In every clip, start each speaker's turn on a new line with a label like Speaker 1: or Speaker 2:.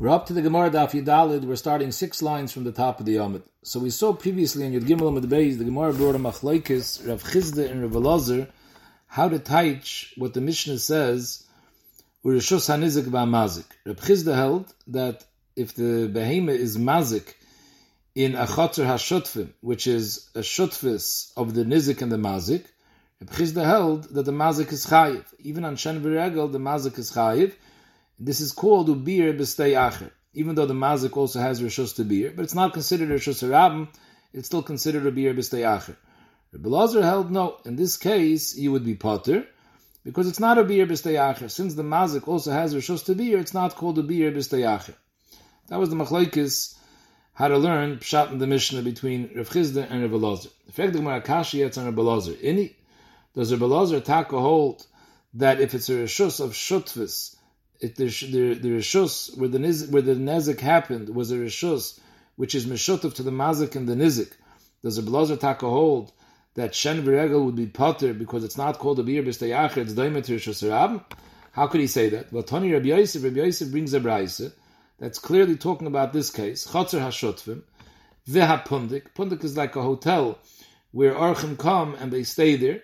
Speaker 1: We're up to the Gemara Daf Yudalid. We're starting six lines from the top of the Yomid. So we saw previously in Yud Gimel Amid Beis, the Gemara brought a machlekes, Rav Chizda and Rav Elazar, how to teach what the Mishnah says, Urishus Hanizik Mazik. Rav Chizda held that if the behema is mazik in a chotzer hashutfim, which is a shutfis of the nizik and the mazik, Rav Chizda held that the mazik is chayiv. Even on Shen V'regel, the mazik is chayiv, this is called ubir b'stei acher, even though the mazik also has rishus to beer, but it's not considered rishus rabim. It's still considered a beer b'stei acher. Rabbi Lazar held no. In this case, you would be potter because it's not a beer b'stei acher. Since the mazik also has rishus to beer, it's not called a beer b'stei acher. That was the machlekes how to learn pshat in the Mishnah between Rav Chizda and Rav Lazar. The fact that Marakashi yetz on Rav Lazar. Any does Rav Lazar taka hold that if it's a rishus of shutvis it, the, the, the rishus where the niz, where the nezik happened was a rishus which is mishutav to the mazik and the nizik. Does a blazer taka hold that shen v'regel would be potter because it's not called a beer b'stayacher, it's daimet rishus? How could he say that? Well, Tony Rabbi Yosef, Rabbi Yosef brings a brayse that's clearly talking about this case. Chotzer hashotfim, veha pundik. Pundik is like a hotel where archim come and they stay there.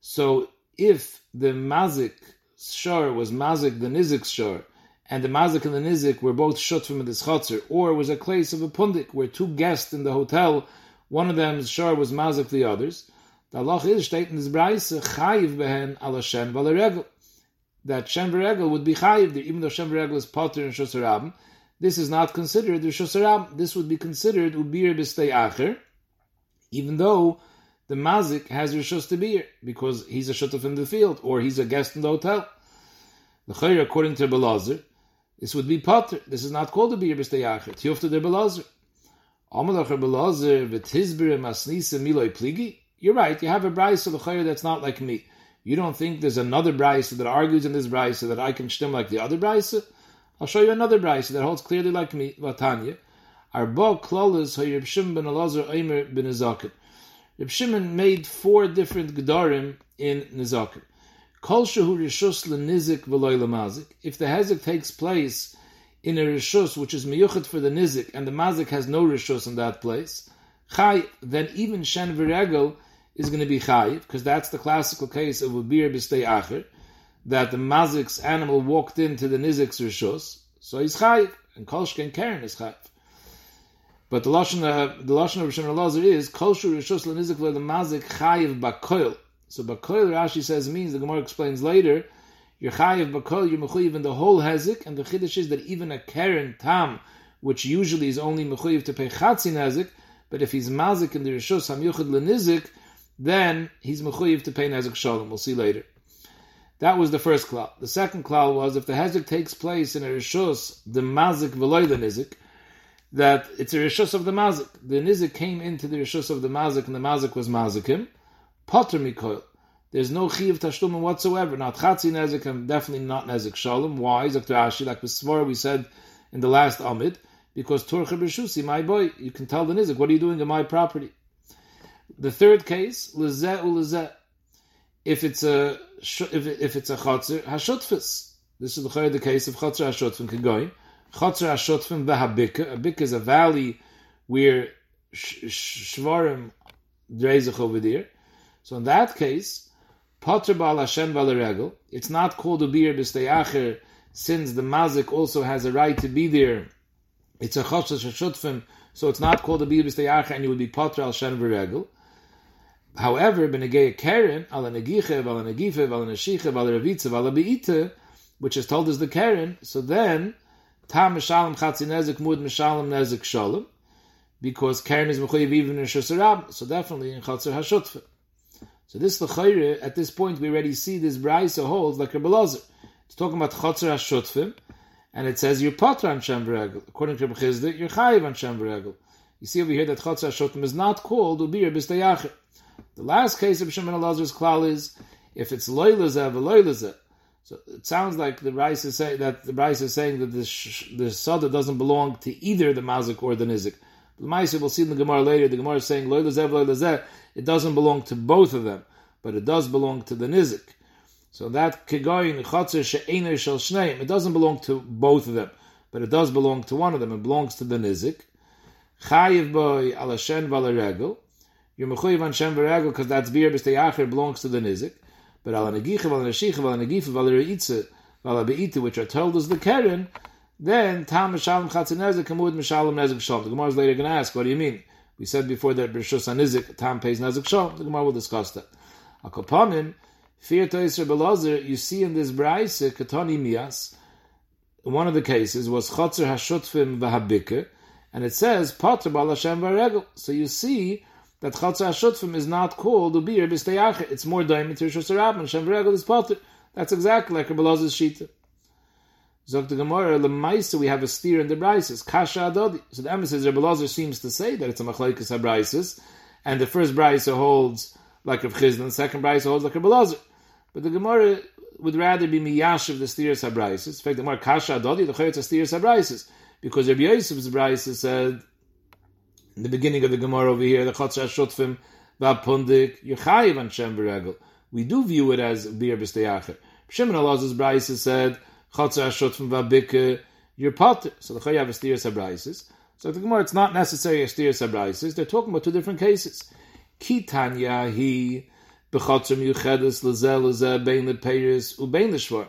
Speaker 1: So if the mazik shor was mazik the nizik shor, and the mazik and the nizik were both shut from this chotzer, or was a place of a pundik where two guests in the hotel, one of them's shor was mazik the others. The Allah is stating in this brayse chayiv behen ala shem that shem v'regel would be chayiv even though shem v'regel is potter and shosarabim. This is not considered the shosarabim. This would be considered ubir b'stei acher, even though the mazik has rishus to be here because he's a shutuf in the field or he's a guest in the hotel. The chayr, according to Belazar, this would be potter. This is not called a beer b'stei acher. Tiyufta de Belazar. Amalach Belazar v'tizbir masnisa miloi pligi. You're right. You have a brayse of the chayr that's not like me. You don't think there's another brayse that argues in this brayse that I can stem like the other brayse? I'll show you another brayse that holds clearly like me, Vatanya. Arba klolas hayyib shim ben Elazar Eimer ben Ezakim. Reb Shimon made four different gedarim in nizakim. Kol shehu rishus lenizik v'loy lemazik. If the hezek takes place in a rishus which is miyuchet for the nizik and the mazik has no rishus in that place, chay, then even shen v'regel is going to be chay, because that's the classical case of beer b'stei acher, that the mazik's animal walked into the nizik's rishus, so he's chay, and kol shken keren is chay. But the lashon of the lashon of Rishon Elazar is kol shu rishus lenizik le mazik chayiv bakoil. So bakoil Rashi says means the Gemara explains later you're chayiv bakoil you're mechuyev in the whole hezik and the chiddush is that even a keren tam which usually is only mechuyev to pay chatzin hezik but if he's mazik in the rishus hamyuchad lenizik then he's mechuyev to pay nezik shalom. We'll see later. That was the first klal. The second klal was if the hezik takes place in a rishus the mazik v'loy the that it's a rishus of the mazik. The nizik came into the rishus of the mazik, and the mazik was mazikim. Potter mikoil. There's no chiv tashlumin whatsoever. Not chatzi nezik, and definitely not nezik shalom. Why? Dr. Ashi, like Besvar we said in the last amid, because turcha b'shusi, my boy, you can tell the nizik, what are you doing in my property? The third case, lezeh ulezeh. If it's a if, if it's a chatzir hashutfis. This is the the case of chatzir hashutfin kegoyim. Chatzar Ashotfim Behabika. A bika is a valley where Shvarim Dreizach over there. So in that case, Potter Baal Hashem Valaregel, it's not called a beer b'steyacher since the mazik also has a right to be there. It's a Chatzar Ashotfim, so it's not called a beer b'steyacher and you would be Potter Al Shem Varegel. However, Benegeya Karen, Ala Negiche, Ala Negife, Ala Neshiche, Ala Ravitza, Ala Beite, which is told as the Karen, so then Tam Mishalem Chatzi Nezik Mud Mishalem Nezik Shalom, because Karen is Mechuyev even in Shosarab, so definitely in Chatzar Hashutfa. So this L'chayre, at this point we already see this Braisa holds like Rebbe Lazar. It's talking about Chatzar Hashutfim, and it says you're Patra on Shem According to Rebbe Chizda, you're Chayiv on Shem V'Regel. You see over here that Chatzar Hashutfim is not called Ubir B'stayachir. The last case of Shimon Elazar's klal is, if it's Loilazah, Loilazah, so it sounds like the Rice is saying that the Rice is saying that the the Sada doesn't belong to either the Mazik or the Nizik. The Ma'aseh we'll see in the Gemara later. The Gemara is saying Lo Lezev It doesn't belong to both of them, but it does belong to the Nizik. So that Kegoyin Chotzer She'ener Shel Shneim. It doesn't belong to both of them, but it does belong to one of them. It belongs to the nizik. Chayiv boy ala shen regel. You're mechuyev on regel because that's beer b'steyacher belongs to the nizik. But ala negicha vala neshicha vala negifa vala reitze vala beita, which are told as the keren, then tam mishalem chatzin nezek kamud mishalem nezek shalom. The Gemara is later going to ask, what do you mean? We said before that b'rishus anizik tam pays nezek shalom. The Gemara will discuss that. Akopanim, fear to Yisra Belazer, you see in this brayse katani mias, one of the cases was chotzer hashutfim v'habike, and it says potter bal Hashem v'regel. So you see that chotzer hashutfim is not called ubir b'steyache. It's more to Rishos is potter. That's exactly like Rabbi Lazar's shita. Zok the Gemara, Lemaisa, we have a steer in the Brises, Kasha Adodi. So the emphasis, Rabbi Lazar seems to say that it's a Machlaikas HaBrises, and the first Brisa holds like Rav and the second Brisa holds like Rabbi Lazar. But the Gemara would rather be Miyash of the steer HaBrises. In fact, the Gemara Kasha Adodi, the Chayetz steer HaBrises. Because Rabbi Yosef's Brisa said, in the beginning of the Gemara over here, the Chotz HaShotfim, Vapundik, Yechayiv and Shem We do view it as Bir B'Steyacher. Shimon Elazar's Brisa said, Chotzer Ashot from Vabike, you're potter. So the Chayav is Tiras Abraisis. So the Gemara, it's not necessary as Tiras Abraisis. They're talking about two different cases. Kitanya he bechotzer yuchedes lezel lezeh bein lepeiris ubein leshvar.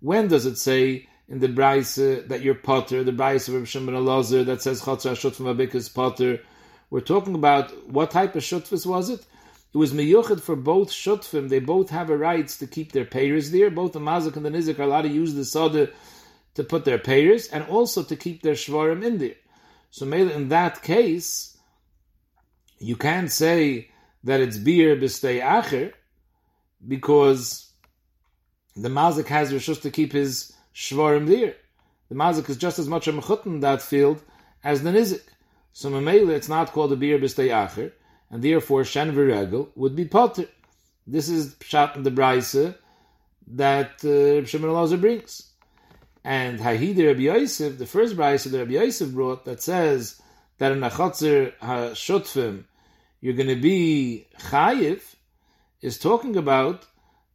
Speaker 1: When does it say in the Braise uh, that you're potter, the Braise of Rav Shimon Elazar that says chotzer ashot from Vabike is potter? We're talking about what type of shutfis was it? It was meyuchid for both shutfim. They both have a right to keep their payers there. Both the mazik and the nizik are allowed to use the soda to put their payers and also to keep their shvarim in there. So in that case, you can't say that it's beer b'stei acher because the mazik has rishus to keep his shvarim there. The mazik is just as much a mechut in that field as the nizik. So Mamela, it's not called a beer b'stei acher and therefore Shen Viregel would be potter. This is Pshat in the Braise that uh, Shimon Elazar brings. And Hahidi Rabbi Yosef, the first Braise that Rabbi Yosef brought that says that in Achotzer HaShutfim you're going to be Chayiv, is talking about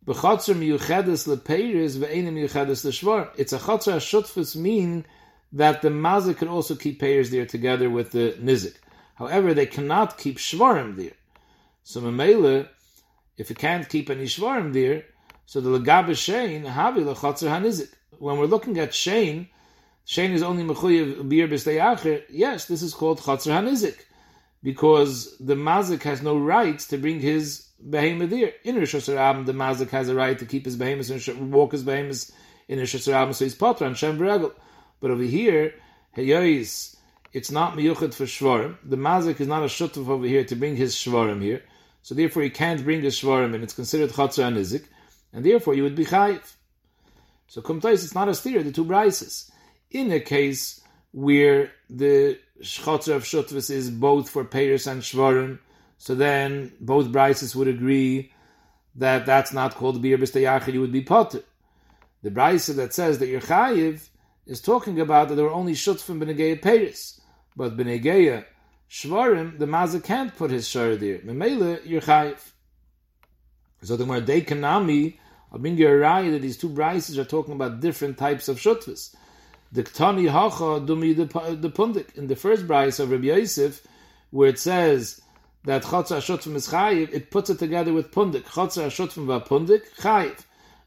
Speaker 1: Miyuchedes miyuchedes l'shvar. It's a chotzer hashutfus mean that the mazik could also keep payers there together with the nizik. However, they cannot keep shvarim there. So Mamela, if you can't keep any shvarim there, so the legabe shein havi lechotzer hanizik. When we're looking at shein, shein is only mechuyev bir b'steyacher. Yes, this is called chotzer hanizik because the mazik has no right to bring his behemoth. In Rosh Hashanah, the mazik has a right to keep his behemoth and walk his behemoth in Rosh Hashanah, so he's potter and Shem But over here, heyois it's not miyuchad for shvarim. The mazik is not a shutuf over here to bring his shvarim here, so therefore he can't bring his shvarim, and it's considered chatzah and nizik, and therefore you would be chayiv. So kumtais, it's not a steer, the two brises. In a case where the chatzah of shutvis is both for payers and shvarim, so then both brises would agree that that's not called beer b'stayachid, you would be potter. The brisa that says that you're chayiv is talking about that there were only shutfim b'negei payers. But b'negeya shvarim, the mazik can't put his shar there. Memele, you're chayiv. So the more they kanami, I'll bring you a that these two brises are talking about different types of shutvis. The ktani hacha dumi the pundik in the first brise of Rabbi Yosef, where it says that chotzer ashutfim is chayiv, it puts it together with pundik. Chotzer ashutfim va pundik chayiv.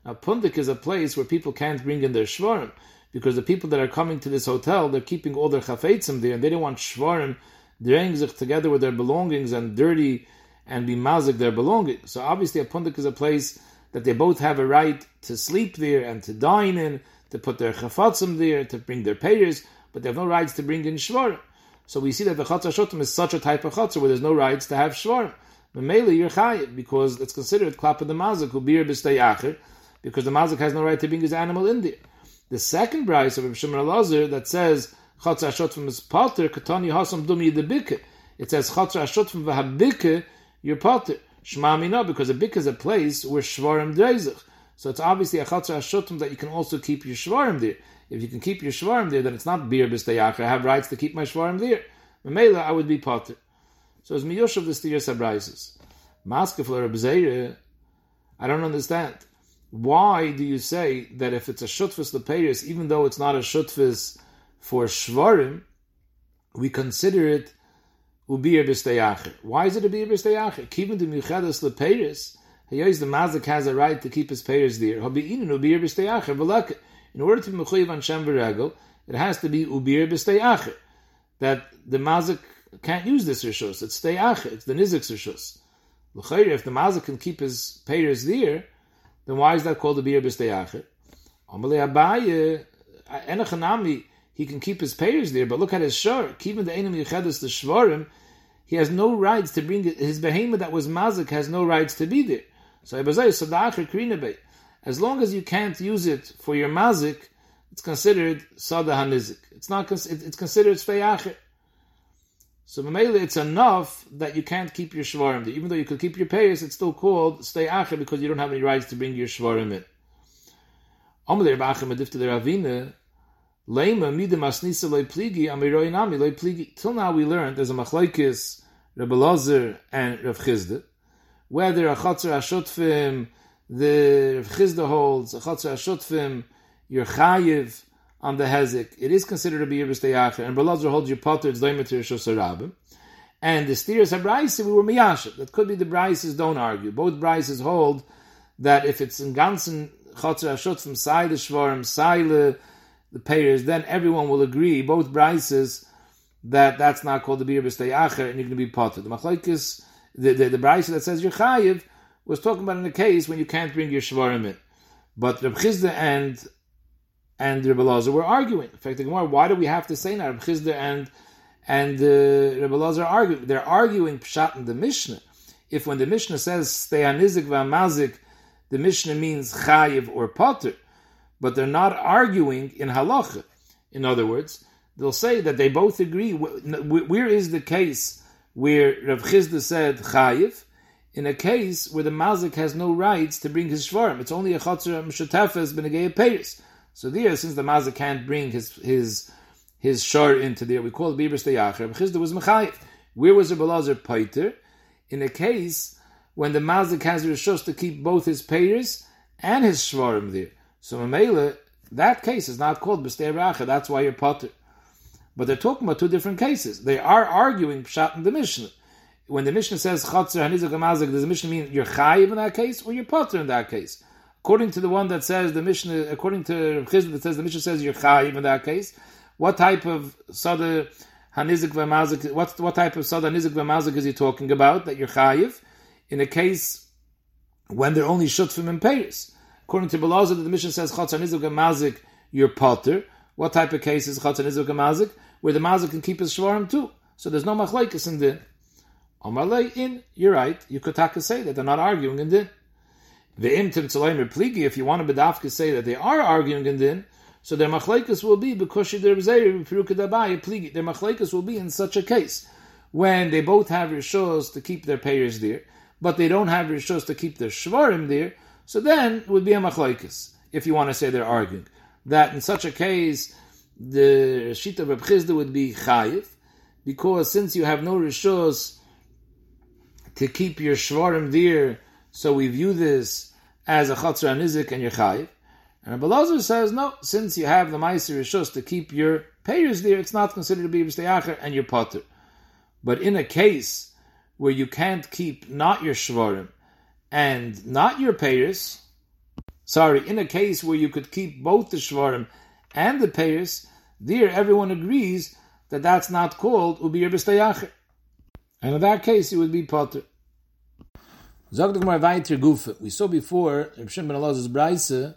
Speaker 1: Now pundik is a place where people can't bring in their shvarim because the people that are coming to this hotel, they're keeping all their chafetzim there, and they don't want shvarim draying together with their belongings and dirty and be mazik their belongings. So obviously, a pundik is a place that they both have a right to sleep there and to dine in, to put their chafatzim there, to bring their payers, but they have no rights to bring in shvarim. So we see that the chatzah shotim is such a type of chatzah where there's no rights to have shvarim. Mamela, you're chayiv because it's considered klap of the mazik, who bir b'stay because the mazik has no right to bring his animal in there. The second brayse of Shimon Elazar that says Chatz Ashot is potter, Katani Hasam Dumi the It says Chatz Ashot from Vahabike, your potter. Shema Mina, because a bik is a place where Shvarim Dreizach. So it's obviously a Chatz Ashotim that you can also keep your Shvarim there. If you can keep your Shvarim there, then it's not beer B'stayach. I have rights to keep my Shvarim there. Memela, I would be potter. So it's Miyosh of the Stiyar Sabraises. Maske for I don't understand why do you say that if it's a shutfis lepeiris, even though it's not a shutfis for shvarim, we consider it ubir b'steyacher. Why is it a ubir b'steyacher? Keeping the miuchadas lepeiris, hayos the mazik has a right to keep his peiris there. Habi'inin ubir b'steyacher. V'lek, in order to be mechuyev on shem v'regel, it has to be ubir b'steyacher. That the mazik can't use this rishus. It's steyacher. It's the nizik's rishus. L'chayr, if the mazik can keep his peiris there, then why is that called ubir b'steyacher? Amalei Abaye, Enochanami, he can keep his payers there, but look at his shor. Even the enemy Yuchedus, the Shvarim, he has no rights to bring it. His behemoth that was mazik has no rights to be there. So as long as you can't use it for your mazik, it's considered sada hanizik. It's not. It's considered sveiacher. So Mamela, it's enough that you can't keep your shvarim. Even though you could keep your payers, it's still called stay acher because you don't have any rights to bring your shvarim in. Amalei Rabachim Adifta the Ravina Lema midim asnisa loy pligi amiroi nami loy pligi. Till now we learned there's a machlaikis Rebbe Lozer and Rav Chizda, whether a chatzar ashutfim the Chizda holds a ashutfim you're chayiv on the hezek. It is considered to be a b'steyacher, and Rebbe Lozer holds your potter it's leimatir shosarabim. And the steers habraisa we were miyasha. That could be the brises don't argue. Both brises hold that if it's in ganzen chatzar ashutfim side the shvarim side the payers, then everyone will agree, both brises, that that's not called the beer b'steyacher, and you're going to be potter. The machlekes, the the, the brisa that says you're chayiv, was talking about in the case when you can't bring your shvarim in. But Reb Chizda and and Reb Elazar were arguing. In fact, the Gemara, why do we have to say now? Reb Chizda and and uh, Reb Elazar are arguing. They're arguing pshat in the Mishnah. If when the Mishnah says steyanizik v'amazik, the Mishnah means chayiv or potter but they're not arguing in halacha. In other words, they'll say that they both agree. Where is the case where Rav Chizda said chayiv? In a case where the mazik has no rights to bring his shvarim, it's only a chatzar mshatefes benegay peiris. So there, since the mazik can't bring his his his shar into there, we call it bibris deyacher. Chizda was mechayiv. Where was the Belazar Paiter? In a case when the mazik has rishos to keep both his peiris and his shvarim there. So Mamela, that case is not called B'stei Racha, that's why you're potter. But they're talking about two different cases. They are arguing Pshat in the Mishnah. When the Mishnah says Chatzar Hanizak Amazik, does the Mishnah mean you're Chayiv in that case or you're potter in that case? According to the one that says the Mishnah, according to Chizd that says the Mishnah says you're Chayiv in that case, what type of Sada Hanizik V'Amazik, what, what type of Sada Hanizik V'Amazik is he talking about that you're Chayiv? In a case when they're only Shutfim and Peiris. According to Belazar, the mission says Chatzar Nizuk Mazik, you're potter. What type of case is Chatzar Nizuk Mazik? Where the Mazik can keep his shvarim too. So there's no machlaikas in din. In, you're right. You could take say that they're not arguing in din. Ve'im tim tzalaim if you want to bedafka say that they are arguing in din, so their machlaikas will be because their pligi. Their machlaikas will be in such a case when they both have rishos to keep their payers there, but they don't have rishos to keep their shvarim there. So then it would be a machlaikis, if you want to say they're arguing. That in such a case, the Shita of Chizda would be chayiv, because since you have no rishos to keep your shvarim there, so we view this as a chatzra nizik and your chayiv. And Abelazar says, no, since you have the ma'aser rishos to keep your payers there, it's not considered to be b'steyacher and your potter. But in a case where you can't keep not your shvarim, and not your payers, sorry, in a case where you could keep both the shvarim and the payers, there everyone agrees that that's not called ubir b'stayacher. And in that case, it would be potter. We saw before Reb Shimon Elazar's brayse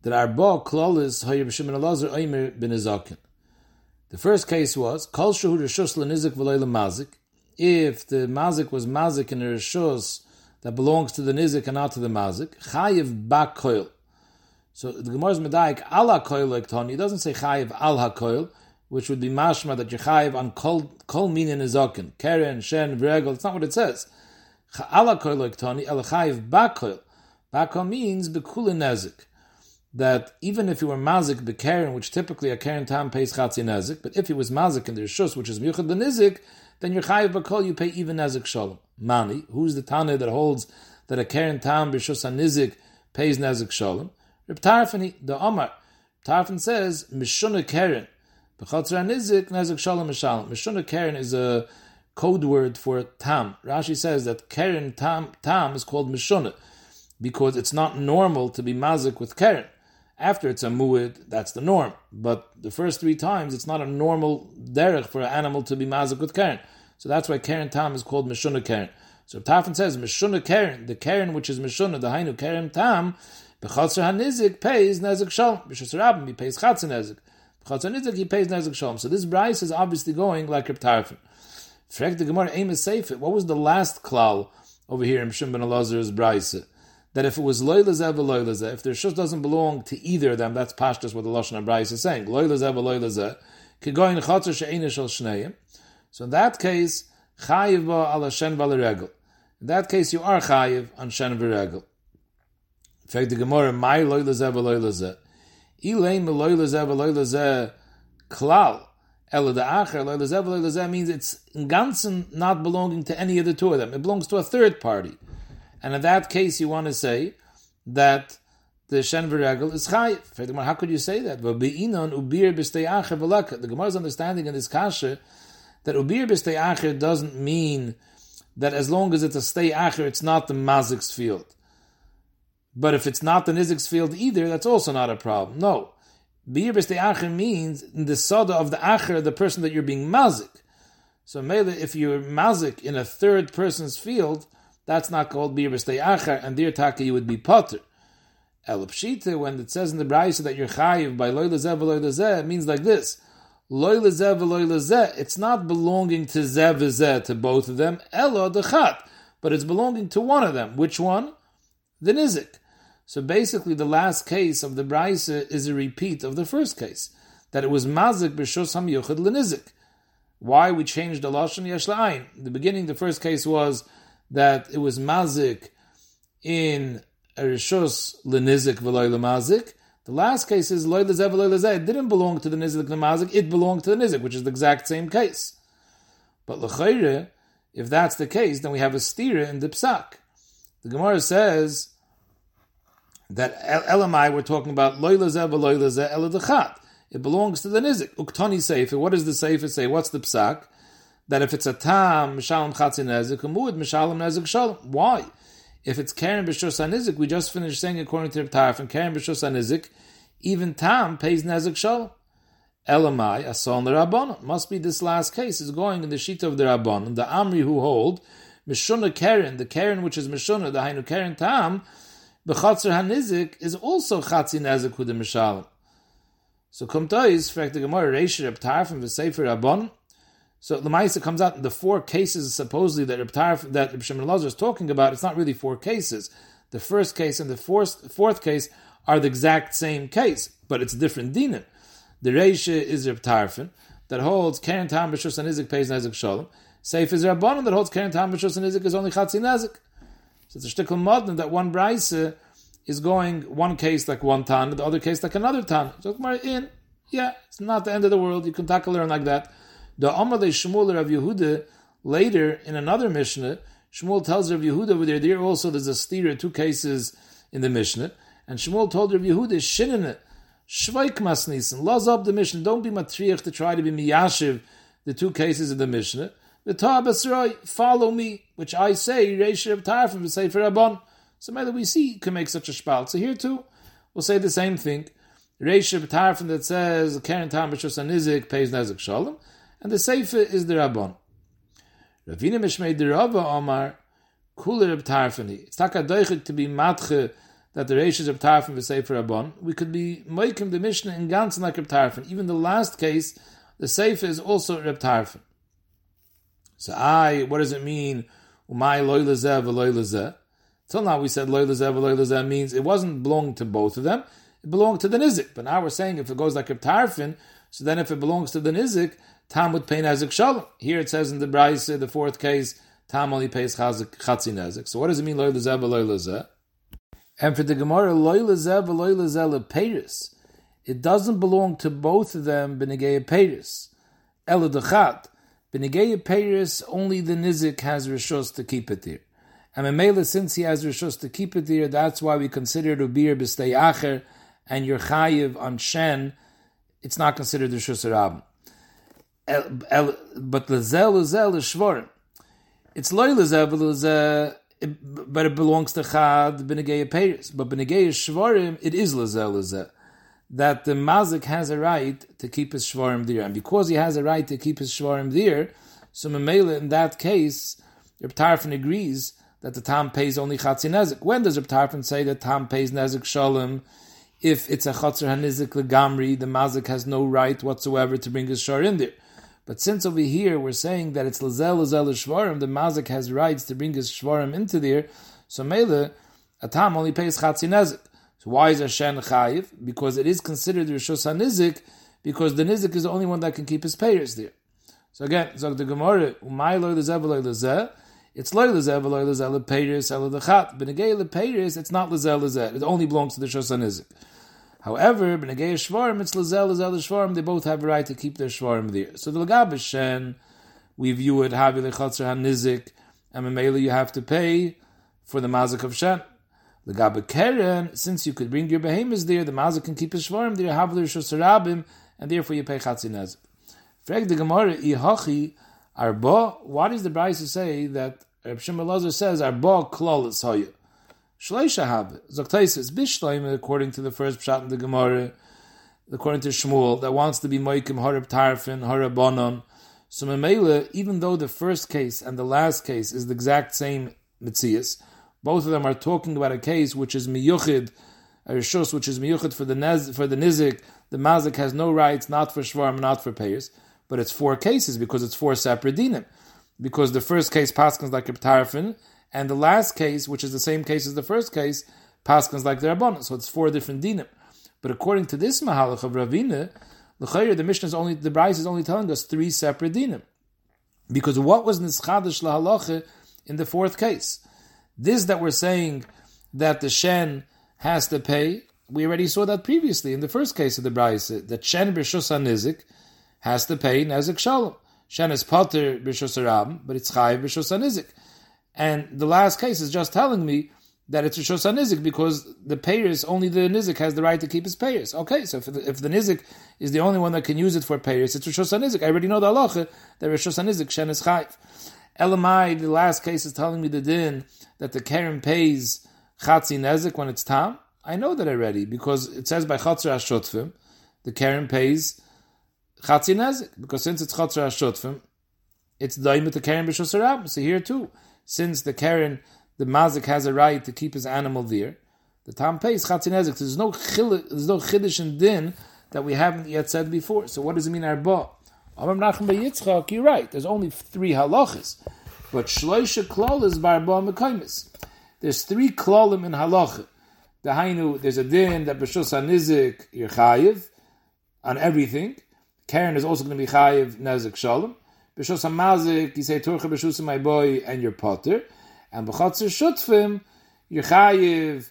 Speaker 1: that our ba klolis hay Reb Shimon Elazar oimer ben Ezakin. The first case was kol shehu reshus lenizik v'loy mazik. If the mazik was mazik in a reshus that belongs to the nizik and not to the mazik. Chayiv ba koil. So the Gemara's medaik ala koil like Tony. It doesn't say chayiv al ha which would be mashma that you chayiv on kol kol minin izakin. Keren, shen, vregel. It's not what it says. Ala koil like Tony. El chayiv ba koil. Ba koil means bekulin nezik. That even if you were mazik bekeren, which typically a keren tam pays chatzi nezik, but if he was mazik in the rishus, which is miyuchad the nizik, then your chayiv bakol you pay even nezik shalom. Mani, who's the Tana that holds that a keren tam b'shus nizik pays nezik shalom? Reb Tarfani, the Omar. Tarfan says mishuna keren B'chatzar nizik nezik shalom mishalom. Mishuna keren is a code word for tam. Rashi says that keren tam tam is called mishuna because it's not normal to be mazik with keren. After it's a muid, that's the norm. But the first three times, it's not a normal derech for an animal to be mazik with keren. So that's why keren tam is called mishuna keren. So Tafan says mishuna keren, the keren which is mishuna, the hainu keren tam, b'chatzar hanizik pays nezik shalom. B'shas rabbi he pays chatzah nezik. B'chatzar nizik he pays nezik shalom. So this bryce is obviously going like Reb Tarfon. Frek the Gemara aim is safe. What was the last klal over here in Mishum ben Elazar's bryce? that if it was loylazeh v'loylazeh, if the rishus doesn't belong to either of them, that's pashtus what the lashon Abrayis is saying. Loylazeh v'loylazeh, kigoyin chatzor she'ena shel shneim. So in that case, chayiv ba ala shen v'aleregel. In that case, you are chayiv on shen v'regel. In fact, the Gemara, my v'loylazeh v'loylazeh klal, means it's in ganzen not belonging to any of the two of them. It belongs to a third party. And in that case, you want to say that the Shen V'regel is chayiv. How could you say that? The Gemara's understanding in this kasha that ubir b'stei acher doesn't mean that as long as it's a stay acher, it's not the mazik's field. But if it's not the nizik's field either, that's also not a problem. No. B'stei acher means the soda of the acher, the person that you're being mazik. So Mele, if you're mazik in a third person's field, that's not called b'stei achar, and there taka you would be potter. El when it says in the Brayse that you're chayiv by loy lezeh v'loy it means like this. Loy lezeh v'loy lezeh, it's not belonging to zeh v'zeh, to both of them, elo dechat, but it's belonging to one of them. Which one? The nizik. So basically the last case of the Brayse is a repeat of the first case, that it was mazik b'shos ham yuchad l'nizik. Why we changed the lashon yesh la'ayin. The beginning, the first case was that it was mazik in Erishus lenizik v'loy lemazik. The last case is loy lezev v'loy lezeh. It didn't belong to the nizik lemazik. It belonged to the nizik, which is the exact same case. But l'chayre, if that's the case, then we have a stira in the psak. The Gemara says that Elamai we're talking about loy lezev v'loy lezeh eladachat. It belongs to the nizik. Uktani sefer. What does the sefer say? What's the psak? that if it's a tam mishalom chatzin nezik, a muad mishalom nezik shalom. Why? If it's karen b'shus nizik, we just finished saying according to the Tarif and karen b'shus nizik, even tam pays nezik shalom. Elamai asal the Must be this last case is going in the sheet of the rabbanon. The amri who hold mishuna karen, the karen which is mishuna, the hainu karen tam, b'chatzir hanizik is also chatzin nezik with the mishalom. So kumtois, fact the Gemara Reish Reb Tarfim v'Sefer Rabban, so the Maisa comes out in the four cases supposedly that Reb Tarf, that Reb Shimon Lazar is talking about. It's not really four cases. The first case and the fourth, fourth case are the exact same case, but it's a different dinim. The Reisha is Reb Tarfin that holds Karen Tam B'Shus and Izik pays Nezik Shalom. Safe is Rabbanon that holds Karen Tam B'Shus and Izik is only Chatzi Nezik. So it's a shtickle modern that one Braisa is going one case like one tan, the other case like another tan. So in, yeah, it's not the end of the world. You can tackle learn like that. The Amalei Shmuel Rav Yehuda later in another Mishnah, Shmuel tells Rav Yehuda over there. There also there's a stira, two cases in the Mishnah, and Shmuel told Rav Yehuda Shinene Shvaik Masnisen, laws up the Mishnah. Don't be matriach to try to be miyashiv the two cases of the Mishnah. The Ta'abasroi, follow me, which I say, Reish Reb Tarfim, say for Rabban. So maybe we see can make such a spalt. So here too, we'll say the same thing. Reish Reb Tarfim that says Karen Tam B'Shus Nizik pays Nezik Shalom and the Sefer is the Rabban. Ravina Mishmei the Rabba Omar, Kula Reb Tarfani. It's taka doichik to be matche that the Reishis Reb the Sefer Rabban. We could be moikim the Mishnah in ganzen like Reb. Even the last case, the Sefer is also Reb Tarfan. So I, what does it mean? Umay v'loy. Till now we said loy lezeh v'loy means it wasn't belonging to both of them. It belonged to the nizik. But now we're saying if it goes like a tarfin, so then if it belongs to the nizik, Tam would pay Nezik Shalom. Here it says in the Bryce, the fourth case, Tam only pays Chatzi Nezik. So what does it mean, Loy Lezeh Loy Lezeh? And for the Gemara, Loy Lezeh Loy Lezeh it doesn't belong to both of them, Benegei Peiris. Ela Benegei Peiris, only the Nizik has Rishos to keep it there. And Memela, since he has Rishos to keep it there, that's why we consider it Ubir B'stei Acher, and your Chayiv on Shen, it's not considered Rishos Rabban. But lezel lezel is shvarim. It's loy lezel lezel, but it belongs to chad benegei peiris. But benegei shvarim, it is lezel lezel. That the mazik has a right to keep his shvarim there, and because he has a right to keep his shvarim there, so memela in that case, Reb Tarfon agrees that the tam pays only chatzin nezik. When does Reb Tarfon say that tam pays nezik shalom? If it's a chatzir hanizik legamri, the mazik has no right whatsoever to bring his shar in there. But since over here we're saying that it's lazel lazel shvarim, the mazik has rights to bring his shvarim into there. So mele, a tam only pays chatzin nezik. So why is a shen chayiv? Because it is considered rishos hanizik, because the nizik is the only one that can keep his payers there. So again, zog the Gemara, umay loy lezeh v'loy lezeh, it's loy lezeh v'loy lezeh lepeiris el lechat. B'negei lepeiris, it's not lezeh lezeh. It only belongs to the shosanizik. However, b'negei shvarim, it's lezeh lezeh shvarim. They both have a right to keep their shvarim there. So the lagabish shen, we view it havi lechatzer hanizik, and memela you have to pay for the mazik of shen. The Gabe Keren, since you could bring your behemoths there, the mazik can keep his shvarim there, havi l'shosarabim, and therefore you pay chatzin Frag the Gemara, Ihachi, Arba, why does the Bryce say that Reb Shimon Lazar says Arba klal is hoya? Shleisha habe. Zoktaisis, Bishleim, according to the first pshat in the Gemara, according to Shmuel, that wants to be Moikim Harab Tarfin, Harab Bonon. So Memela, even though the first case and the last case is the exact same Mitzias, both of them are talking about a case which is miyuchid, a rishos which is miyuchid for the nez, for the nizik. The mazik has no rights, not for shvarm, not for payers but it's four cases because it's four separate dinim. Because the first case paskins like Tarfin, and the last case, which is the same case as the first case, paskins like the Rabbanon. So it's four different dinim. But according to this mahalach of Ravina, the Mishnah is only the Bryce is only telling us three separate dinim. Because what was nischadish lahalacha in the fourth case? This that we're saying that the shen has to pay, we already saw that previously in the first case of the Bryce, that shen b'shus nizik has to pay Nezik Shalom. Shen is Potter B'Shos but it's Chayiv B'Shos Nizik. And the last case is just telling me that it's Rishos Nizik because the payers, only the Nizik has the right to keep his payers. Okay, so if the, if the Nizik is the only one that can use it for payers, it's Rishos Nizik. I already know the halacha that Rishos Nizik, Shen is Chayiv. Elamai, the last case is telling me the din that the Karen pays Chatzi Nezik when it's Tam. I know that already because it says by Chatzar Ashotfim, the Karen pays Chatzi Nezik, because since it's Chatzar HaShutfim, it's Daimit the Karen B'Shosarab. So here too, since the Karen, the Mazik has a right to keep his animal there, the Tam pays Chatzi Nezik. There's no there's no Chiddush and Din that we haven't yet said before. So what does it mean Arba? Amram Nachum Yitzchak, you're right. There's only three halachas, but Shloisha Klal is Barba Mekaimis. There's three klalim in halacha. The Hainu, there's a din that B'Shos HaNizik, you're chayiv on everything. Karen is also going to be chayiv nezik shalom. B'shos hamazik, you say turcha b'shus my boy and your potter, and b'chatzir shutfim, you're chayiv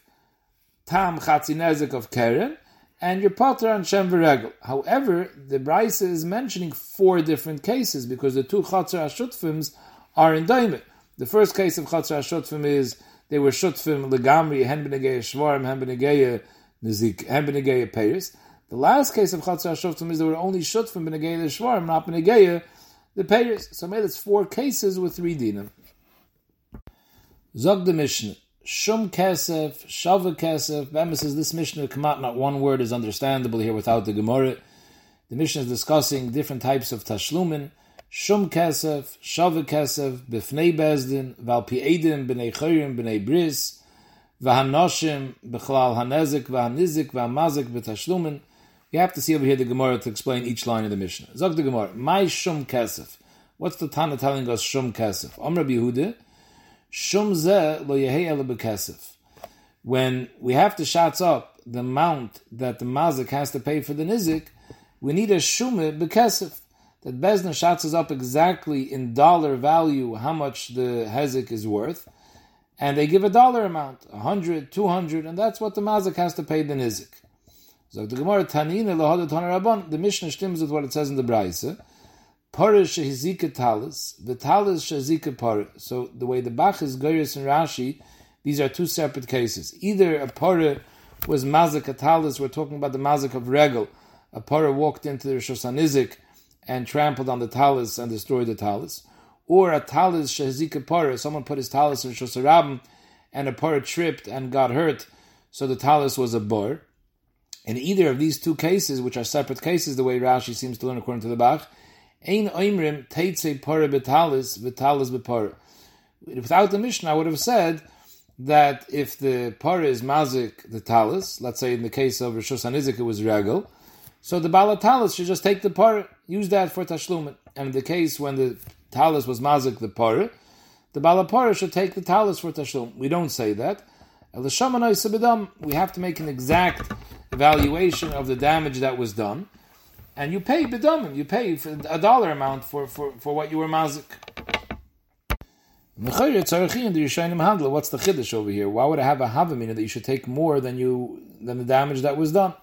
Speaker 1: tam chatzi nezik of Karen, and your potter on shem v'regel. However, the Brisa is mentioning four different cases because the two chatzir ashutfims are in daimit. The first case of chatzir ashutfim is they were shutfim legamri hen b'negeya shvarim hen b'negeya nizik hen b'negeya peiris. The last case of Chatzar Shoftim is they were only shut from Benegeya the Shvarim, not Benegeya the payers. So made it's four cases with three dinim. Zog the Mishnah. Shum Kesef, Shava Kesef. Bama says this Mishnah out, not one word is understandable here without the Gemara. The Mishnah is discussing different types of Tashlumin. Shum Kesef, Shava Kesef, Bifnei Bezdin, Valpi Edim, B'nei Chayrim, B'nei Bris, V'hanoshim, B'chlal Hanezik, V'hanizik, V'hamazik, B'tashlumin, you have to see over here the Gemara to explain each line of the Mishnah. Zog the Gemara, my shum kesef. What's the Tana telling us shum kesef? Rabbi Yehuda, lo. When we have to shots up the amount that the mazik has to pay for the nizik, we need a shume bekesef. That Bezna shots us up exactly in dollar value how much the hezik is worth, and they give a dollar amount, a hundred, two hundred, and that's what the mazik has to pay the nizik. So the Gemara Tanina Lahada Tana Rabban, the Mishnah stims with what it says in the Braise. Parish Shehizika Talis, the Talis Shehizika Parish. So the way the Bach is Gairis and Rashi, these are two separate cases. Either a Parish was Mazik Talis, we're talking about the Mazik of Regel. A Parish walked into the Shosanizik and trampled on the talis and destroyed the talis, or a talis shehzika para, someone put his talis in shosarabim and a para tripped and got hurt, so the talis was a bur. In either of these two cases, which are separate cases, the way Rashi seems to learn according to the Bach, ein oimrim teitze para betalis betalis bepara. Without the Mishnah, I would have said that if the para is mazik the talis, let's say in the case of Rosh Hashanah, it was regal, so the Bala should just take the par, use that for tashlumin. And in the case when the talis was mazik the par, the Bala should take the talis for tashlum. We don't say that. We have to make an exact evaluation of the damage that was done. And you pay bedamim, you pay a dollar amount for, for, for what you were mazik. What's the chiddush over here? Why would I have a havamina that you should take more than you than the damage that was done?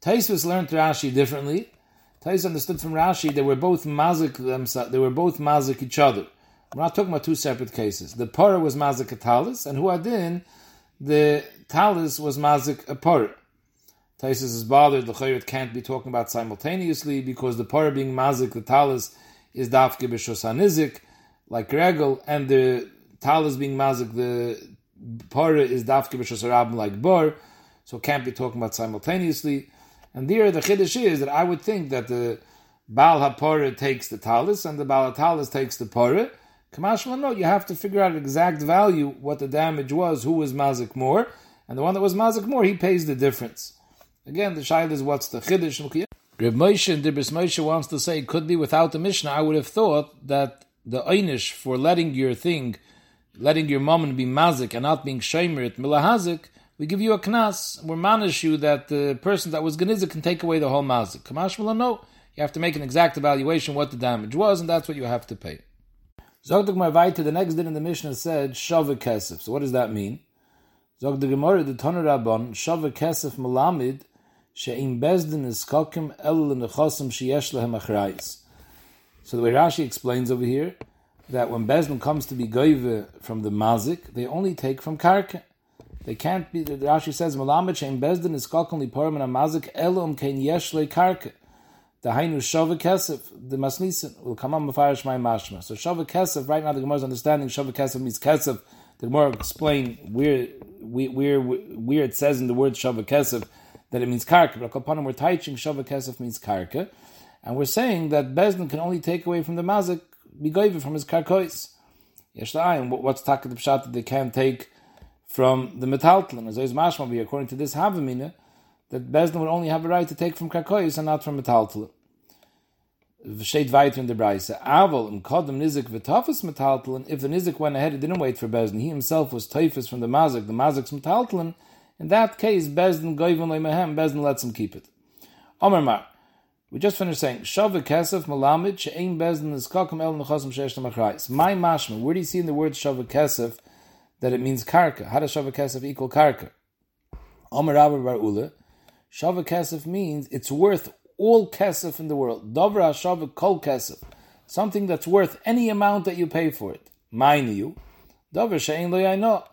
Speaker 1: Taisvis learned Rashi differently. Tais understood from Rashi they were both mazik themselves. They were both mazik each other. We're not talking about two separate cases. The para was mazik a talis, and huadin, the talis was mazik a para. Taisus is bothered. The chayrit can't be talking about simultaneously because the para being mazik the talis is dafke b'shosanizik like regel, and the talis being mazik the para is dafke b'shosarabim like bar. So can't be talking about simultaneously. And there, the chiddush is that I would think that the Baal HaPorah takes the talis and the Baal HaTalis takes the Porah. Kamashma, no, you have to figure out exact value, what the damage was, who was mazik more, and the one that was mazik more, he pays the difference. Again, the shaila is what's the chiddush. Reb Moshe and Dibris Moshe wants to say, could be without the Mishnah, I would have thought that the einish for letting your thing, letting your moment be mazik and not being shemer milahazik, we give you a knas. We're manish you that the person that was ganiza can take away the whole mazik. Kamash no. You have to make an exact evaluation what the damage was, and that's what you have to pay. Marvai to the next din in the Mishnah said Shava Kesef. So what does that mean? Zog the Gemara, the Toner Rabban, Shava Kesef Malamid, She'im Bezdin is Kokim El Sheyesh Lehem Achrayis. So the way Rashi explains over here, that when Bezdin comes to be goive from the mazik, they only take from karka. They can't be. Rashi says, "Malamed shein bezdin is kalkon liporim and amazik elom kein yesh le karka." The hainu shava kesef, the masnisin will come on mafarish my mashma. So shava kesef. Right now, the Gemara is understanding shava kesef means kesef. The Gemara explain where where where it says in the word shava kesef that it means karka. But upon we're teaching shava kesef means karka, and we're saying that bezdin can only take away from the mazik be from his karkois. Yesh what's taka the pshat that they can't take from the metaltlin. As is mashma according to this havamina, that Bezdin would only have a right to take from karkois and not from metaltlin. V'sheit weiter in the Braise. Aval im kodem nizik v'tafis metaltlin. If the nizik went ahead, he didn't wait for Bezdin. He himself was typhus from the mazik. The mazik's metaltlin. In that case, Bezdin goyvon leimahem. Bezdin lets him keep it. Omer Mar. We just finished saying Shav Kesef Malamid She'ein Bezdin is Kakum El Nechasim She'esh Tamachrayis. My mashma. Where do you see in the word Shav Kesef that it means karka. How does shava kesef equal karka? Omer Rabbi Bar Ula, shava kesef means it's worth all kesef in the world. Dovra shava kol kesef, something that's worth any amount that you pay for it. Mind you, Dovra shein lo know.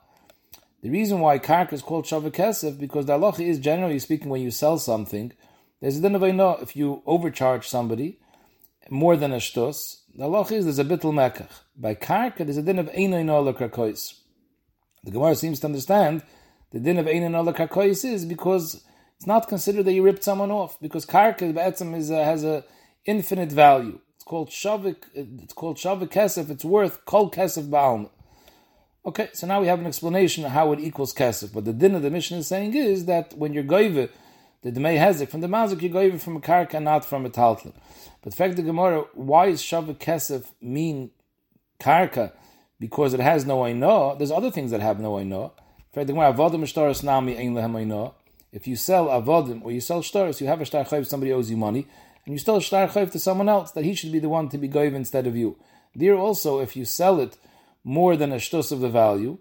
Speaker 1: The reason why karka is called shava kesef because the halacha is generally speaking when you sell something, there's a din of know if you overcharge somebody more than a shtos. The halacha is there's a bittul mekach. By karka, there's a din of einoy no lekrakois. The Gemara seems to understand the din of Einan Allah Karkois is because it's not considered that you ripped someone off, because Karka Be'etzim is a, uh, has a infinite value. It's called Shavik, uh, it's called Shavik Kesef, it's worth Kol Kesef Ba'alma. Okay, so now we have an explanation of how it equals Kesef. But the din of the mission is saying is that when you're Goive, the Demei Hezek, from the Mazik, you're Goive from a Karka, not from a Taltlim. But the fact the Gemara, why is Shavik Kesef mean Karka? because it has no aino. There's other things that have no aino. Fekdigemorah, avodim ishtaros nami ain'lahem Aino. If you sell avodim or you sell shtaris, you have a shtar chayv, somebody owes you money, and you still a shtar chayv to someone else, that he should be the one to be goiv instead of you. There also, if you sell it more than a shtus of the value,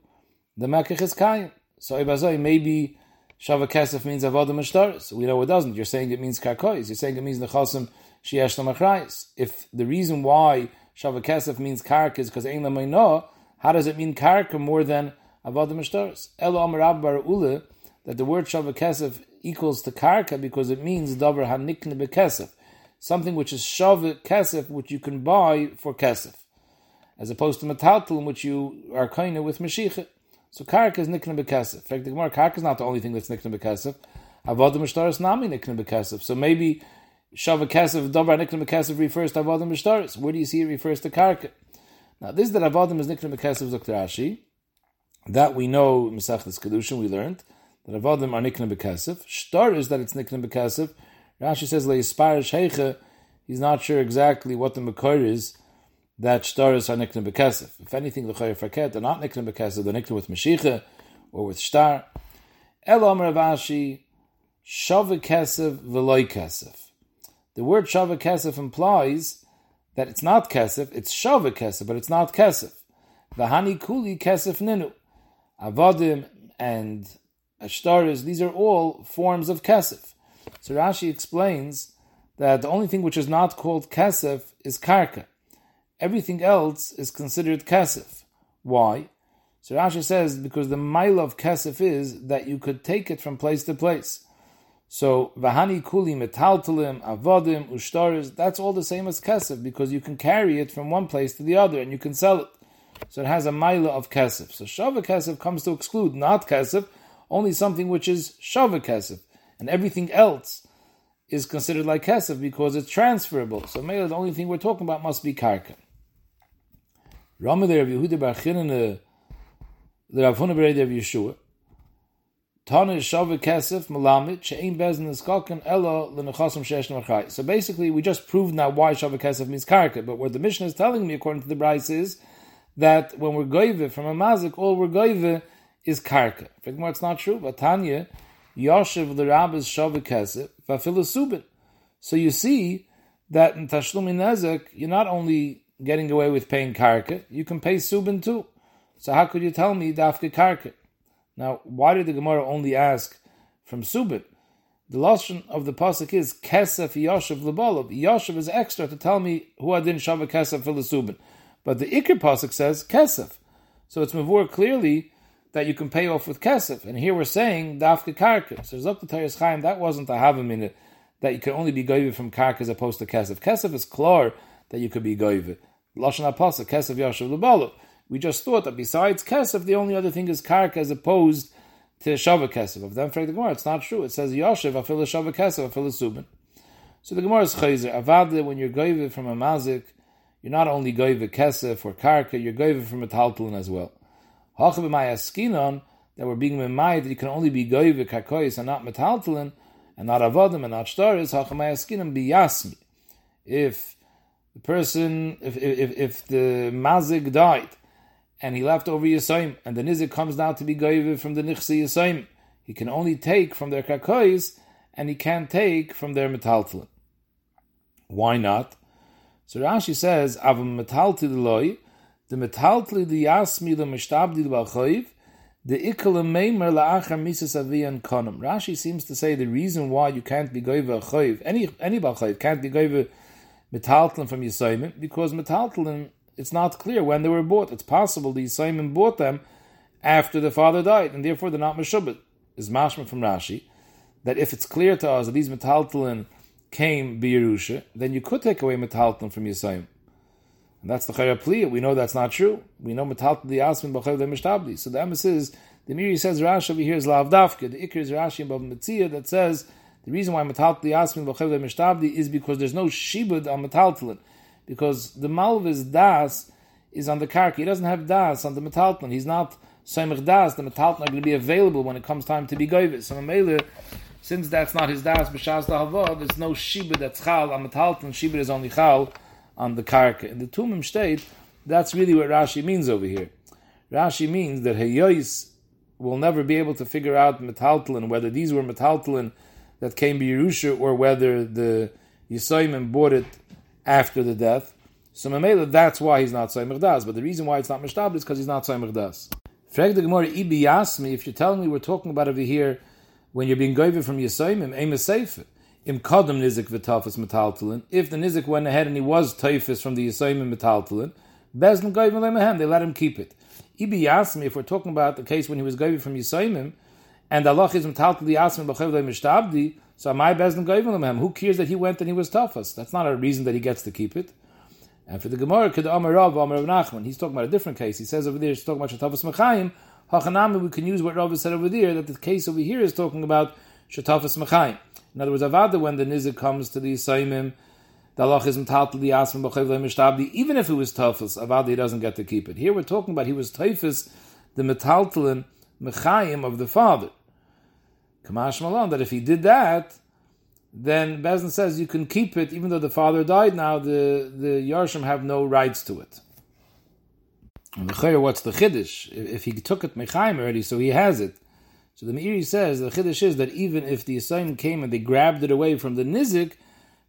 Speaker 1: the makach is kaim. So ibazoi, maybe shava kesef means avodim shtaris. We know it doesn't. You're saying it means karkois. You're saying it means nechasim sheyesh If the reason why Shava Kesef means karka is because Ein Lamayno. How does it mean karka more than Avodah Mishtaris? Elo Amar Bar Ule, that the word Shava Kesef equals to karka because it means Dover Hanikne Bekesef. something which is shavet kesef, which you can buy for kesef, as opposed to metaltal, which you are kind with mashiach. So karka is nikna bekesef. In fact, the Gemara, karka is not the only thing that's nikna bekesef. Avodim mishtaris nami nikna bekesef. So maybe shavet kesef, davar nikna bekesef refers to avodim mishtaris. Where do you see it refers to karka? Now, this that avodim is nikna bekesef Dr. Rashi. That we know, Mesachlis Kedushin, we learned that avodim are nikna bekesef. Shtar is that it's nikna bekesef. Rashi says leispar sheicha. He's not sure exactly what the makor is that shtaris are nikna bekesef. If anything, the chayyim faket they're not nikna bekesef. They're nikna with mashicha or with shtar. El Omer Ravashi shava kesef v'loy kesef. The word shava kesef implies that it's not kesef, it's shava kesef, but it's not kesef. V'hani kuli kesef ninu. Avodim and ashtaris, these are all forms of kesef. So Rashi explains that the only thing which is not called kesef is karka. Everything else is considered kesef. Why? So Rashi says because the mile of kesef is that you could take it from place to place. So vahani kuli metaltalim avodim ushtaris that's all the same as kesef because you can carry it from one place to the other and you can sell it. So it has a mile of kesef. So shava kesef comes to exclude not kesef, only something which is shava kesef, and everything else is considered like kesef because it's transferable. So the only thing we're talking about must be karka. Rama the Rav Yehuda Bar Chinana, uh, the Rav Huna of Yeshua. Tana Shava Kesef Malamit Shein Bezin Niskakan Elo Lenechasim Shesh Machai. So basically, we just proved now why Shava Kesef means karka. But what the Mishnah is telling me, according to the Bryce, is that when we're goive from a mazik, all we're goive is karka. In it's not true. But Tanya Yoshev the Rabbis Shava Kesef Vafilasubin. So you see that in Tashlumi Nezek, you're not only getting away with paying karka, you can pay subin too. So how could you tell me dafke karka? Now, why did the Gemara only ask from subin? The lashon of the pasuk is kesef yoshev lebalov. Yoshev is extra to tell me who I didn't shava kesef for the subin, but the ikr pasuk says kesef. So it's mavur clearly that you can pay off with kesef, and here we're saying dafke karka. So Zok the Chaim that wasn't a havim in it that you can only be goyve from karka as opposed to kesef. Kesef is klar that you could be goyve. Lashon Apasa, Kesef Yashav Lubalo. We just thought that besides Kesef, the only other thing is Karka as opposed to Shava Kesef. Of them, the Gemara, it's not true. It says Yashav, Afil Shava Kesef, Afil Subin. So the Gemara is Chayzer. Avadle, when you're goyve from a mazik, you're not only goyve Kesef or Karka, you're goyve from a Talpulin as well. Hachab Mayaskinon, that we're being memayed that you can only be goyve Karkois and not Metalpulin, and not Avadim and not Shtaris, Hachab Mayaskinon be Yasmi. If the person, if, if, if the mazik died and he left over Yisayim, and the nizik comes now to be goyve from the nichsi Yisayim, he can only take from their kakois and he can't take from their metaltlin. Why not? So Rashi says, Avam metalti loy, the metaltli the yasmi the mishtabdi the balchoiv, the ikal meimer la'achar misas aviyan konam. Rashi seems to say the reason why you can't be goyve a any, any balchoiv can't be goyve metaltlin from Yisayim, because metaltlin, it's not clear when they were bought. It's possible the Yisayim bought them after the father died, and therefore they're not Meshubit. Is mashma from Rashi, that if it's clear to us that these metaltlin came B'Yerusha, then you could take away metaltlin from Yisayim. And that's the Chayapli. We know that's not true. We know metaltlin the Asmin B'Chav the Mishtabli. So the emphasis is, the Meiri says Rashi over here is Lavdafka. The Ikr is Rashi Bava Metzia that says the reason why metaltli asmin b'chevle mishtabdi is because there's no shibud on metaltlin, because the malvis das is on the karki. He doesn't have das on the metaltlin. He's not soimich das. The metaltlin are going to be available when it comes time to be goyvis. So Mamela, since that's not his das b'shas hava, there's no shibud that's chal on metaltlin. Shibud is only chal on the karka. In the Tumim state, that's really what Rashi means over here. Rashi means that Hayois will never be able to figure out metaltlin whether these were metaltlin that came by Yerusha or whether the Yisayim bought it after the death. So Mamela, that's why he's not Saymach Das. But the reason why it's not Mishtab is because he's not Saymach Das. Frag the Gemara, Ibi me if you're telling me we're talking about over here when you're being goyve from Yisayim, Aim Sefer. Im Kadam Nizik V'Tafis Metaltalin. If the Nizik went ahead and he was Taifis from the Yisayim Metaltalin, Bezin Goyve Lemehem, they let him keep it. Ibi me if we're talking about the case when he was goyve from Yisayim, and the Allah is metaltal the asmin b'chevle mishtabdi, So my Bezdin Goivim Who cares that he went and he was toughest? That's not a reason that he gets to keep it. And for the Gemara, Kid Amar Rav, Amar Nachman, he's talking about a different case. He says over there, he's talking about Shatafas Mechayim. Hachanami, we can use what Rav said over there, that the case over here is talking about Shatafas Mechayim. In other words, Avada, when the Nizik comes to the Yisaimim, the Allah is the Asman B'chayv even if it was Tafas, Avada, he doesn't get to keep it. Here we're talking about he was Tafas, the Metaltalin Mechayim of the father. Kamash Malon, that if he did that, then Bezin says you can keep it, even though the father died now, the, the Yarshim have no rights to it. And the what's the Chiddush? If he took it Mechaim already, so he has it. So the Meiri says, the Chiddush is that even if the Yisayim came and they grabbed it away from the Nizik,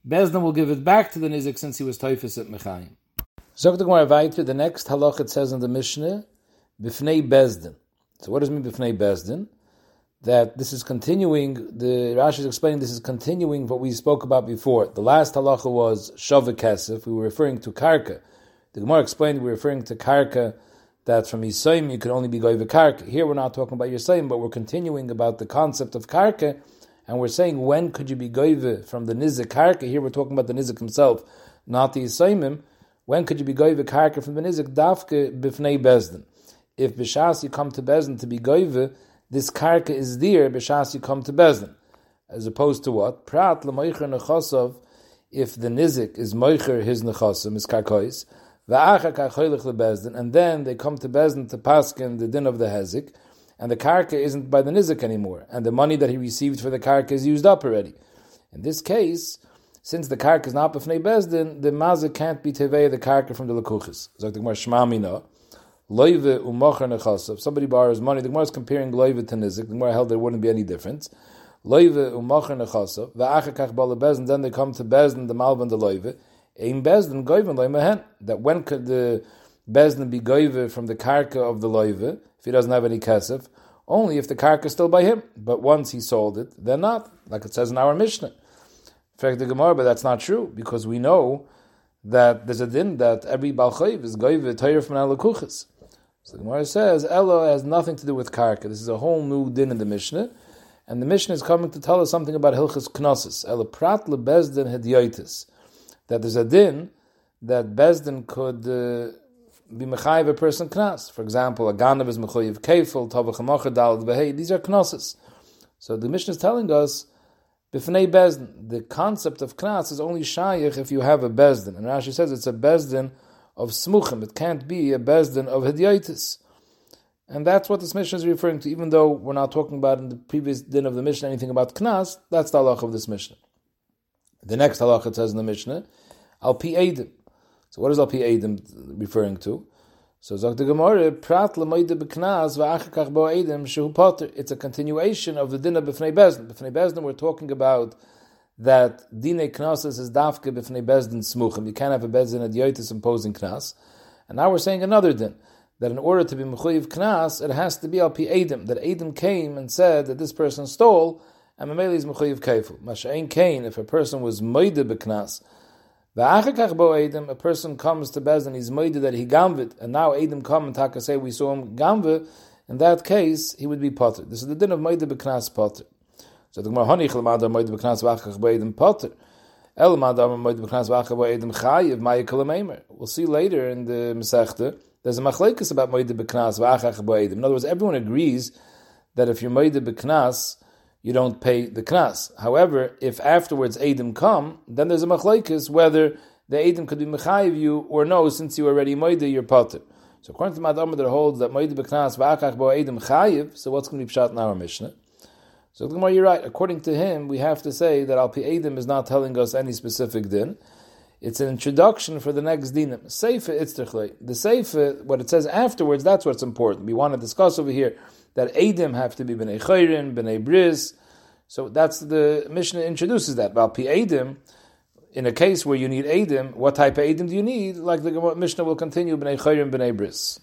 Speaker 1: Bezdin will give it back to the Nizik since he was Taifis at the Gemara the next halach it says in the Mishnah, Bifnei Bezdin. So what does it mean Bifnei Bezdin? that this is continuing, the Rashi is explaining this is continuing what we spoke about before. The last halacha was Shavik Kesef, we were referring to Karka. The Gemara explained we're referring to Karka, that from Yisayim you could only be Goiva Karka. Here we're not talking about Yisayim, but we're continuing about the concept of Karka, and we're saying when could you be Goiva from the Nizik Karka? Here we're talking about the Nizik himself, not the Yisayimim. When could you be Goiva Karka from the Nizik? Dafke Bifnei Bezdin. If Bishas you come to Bezdin to be Goiva, this karka is there b'shas you come to bezdin, as opposed to what prat l'moicher nechosov. If the nizik is moicher his nechosim his karkois, the akhailhabesdin, and then they come to bezdin to paskin the din of the hezik, and the karka isn't by the nizik anymore, and the money that he received for the karka is used up already. In this case, since the karka is not b'fnei bezdin, the mazik can't be tevei the karka from the lekuchis. Zok the Gemara Shmamina. Loive umocher nechasav. Somebody borrows money. The Gemara is comparing loive to nizik. The Gemara held there wouldn't be any difference. Loive umocher nechasav. Va'achakach bala bezin. Then they come to bezin the malvan the loive. Ein bezin goyven loimehen. That when could the bezin be goyve from the karka of the loive if he doesn't have any kesef? Only if the karka is still by him. But once he sold it, then not. Like it says in our Mishnah. In fact, the Gemara, but that's not true because we know that there's a din that every balchayv is goyve toyer from alakuchas. So the Gemara says, Elo has nothing to do with karka. This is a whole new din in the Mishnah. And the Mishnah is coming to tell us something about Hilchas Knossos. Elo prat lebezdin hedyoitis. That there's a din that Bezdin could uh, be mechayiv a person knas. For example, a ganav is mechayiv kefil, tavach dalad behei. These are knossos. So the Mishnah is telling us, b'fnei Bezdin, the concept of knas is only shayich if you have a Bezdin. And Rashi says it's a Bezdin of smuchim. It can't be a bezdin of hediyaitis. And that's what this mission is referring to, even though we're not talking about in the previous din of the mission anything about knas, that's the halach of this mission. The next halach it says in the Mishnah, al pi edim. So what is al pi edim referring to? So Zok the Gemara, prat lemoide beknas va'achakach bo edim shehu potter. It's a continuation of the din of b'fnei bezdin. B'fnei bezdin we're talking about that dine knases is dafke b'fnei bezdin smuchim. You can't have a bezdin adyotis imposing knas. And now we're saying another din that in order to be mechuyev knas, it has to be al pi edim. That edim came and said that this person stole, and mameli is mechuyev kefil. Masha'in kain, if a person was moide b'knas, V'achakach bo edim, a person comes to bezdin, he's moide that he gamvit, and now edim come and taka say we saw him gamvit. In that case, he would be potter. This is the din of moide b'knas potter. So the Gemara Hanich Lamada Moed B'Knas V'Achach B'Edim Potter. El Mada Moed B'Knas V'Achach B'Edim Chayiv Ma'yikol Meimer. We'll see later in the Masechta. There's a machlekes about Moed B'Knas V'Achach B'Edim. In other words, everyone agrees that if you're Moed B'Knas, you don't pay the knas. However, if afterwards Edim come, then there's a machlekes whether the Edim could be mechayiv you or no, since you already moide your potter. So according to Madam that holds that moide beknas va'achach bo Edim chayiv, so what's going to be pshat in our Mishnah? So Gemara, you're right. According to him, we have to say that Al Edim is not telling us any specific din. It's an introduction for the next dinim. Seifa itztichle. The seifa, what it says afterwards, that's what's important. We want to discuss over here that Edim have to be b'nei chayrin, b'nei bris. So that's the Mishnah introduces that. Al Edim, in a case where you need Edim, what type of Edim do you need? Like the Mishnah will continue, b'nei chayrin, b'nei bris.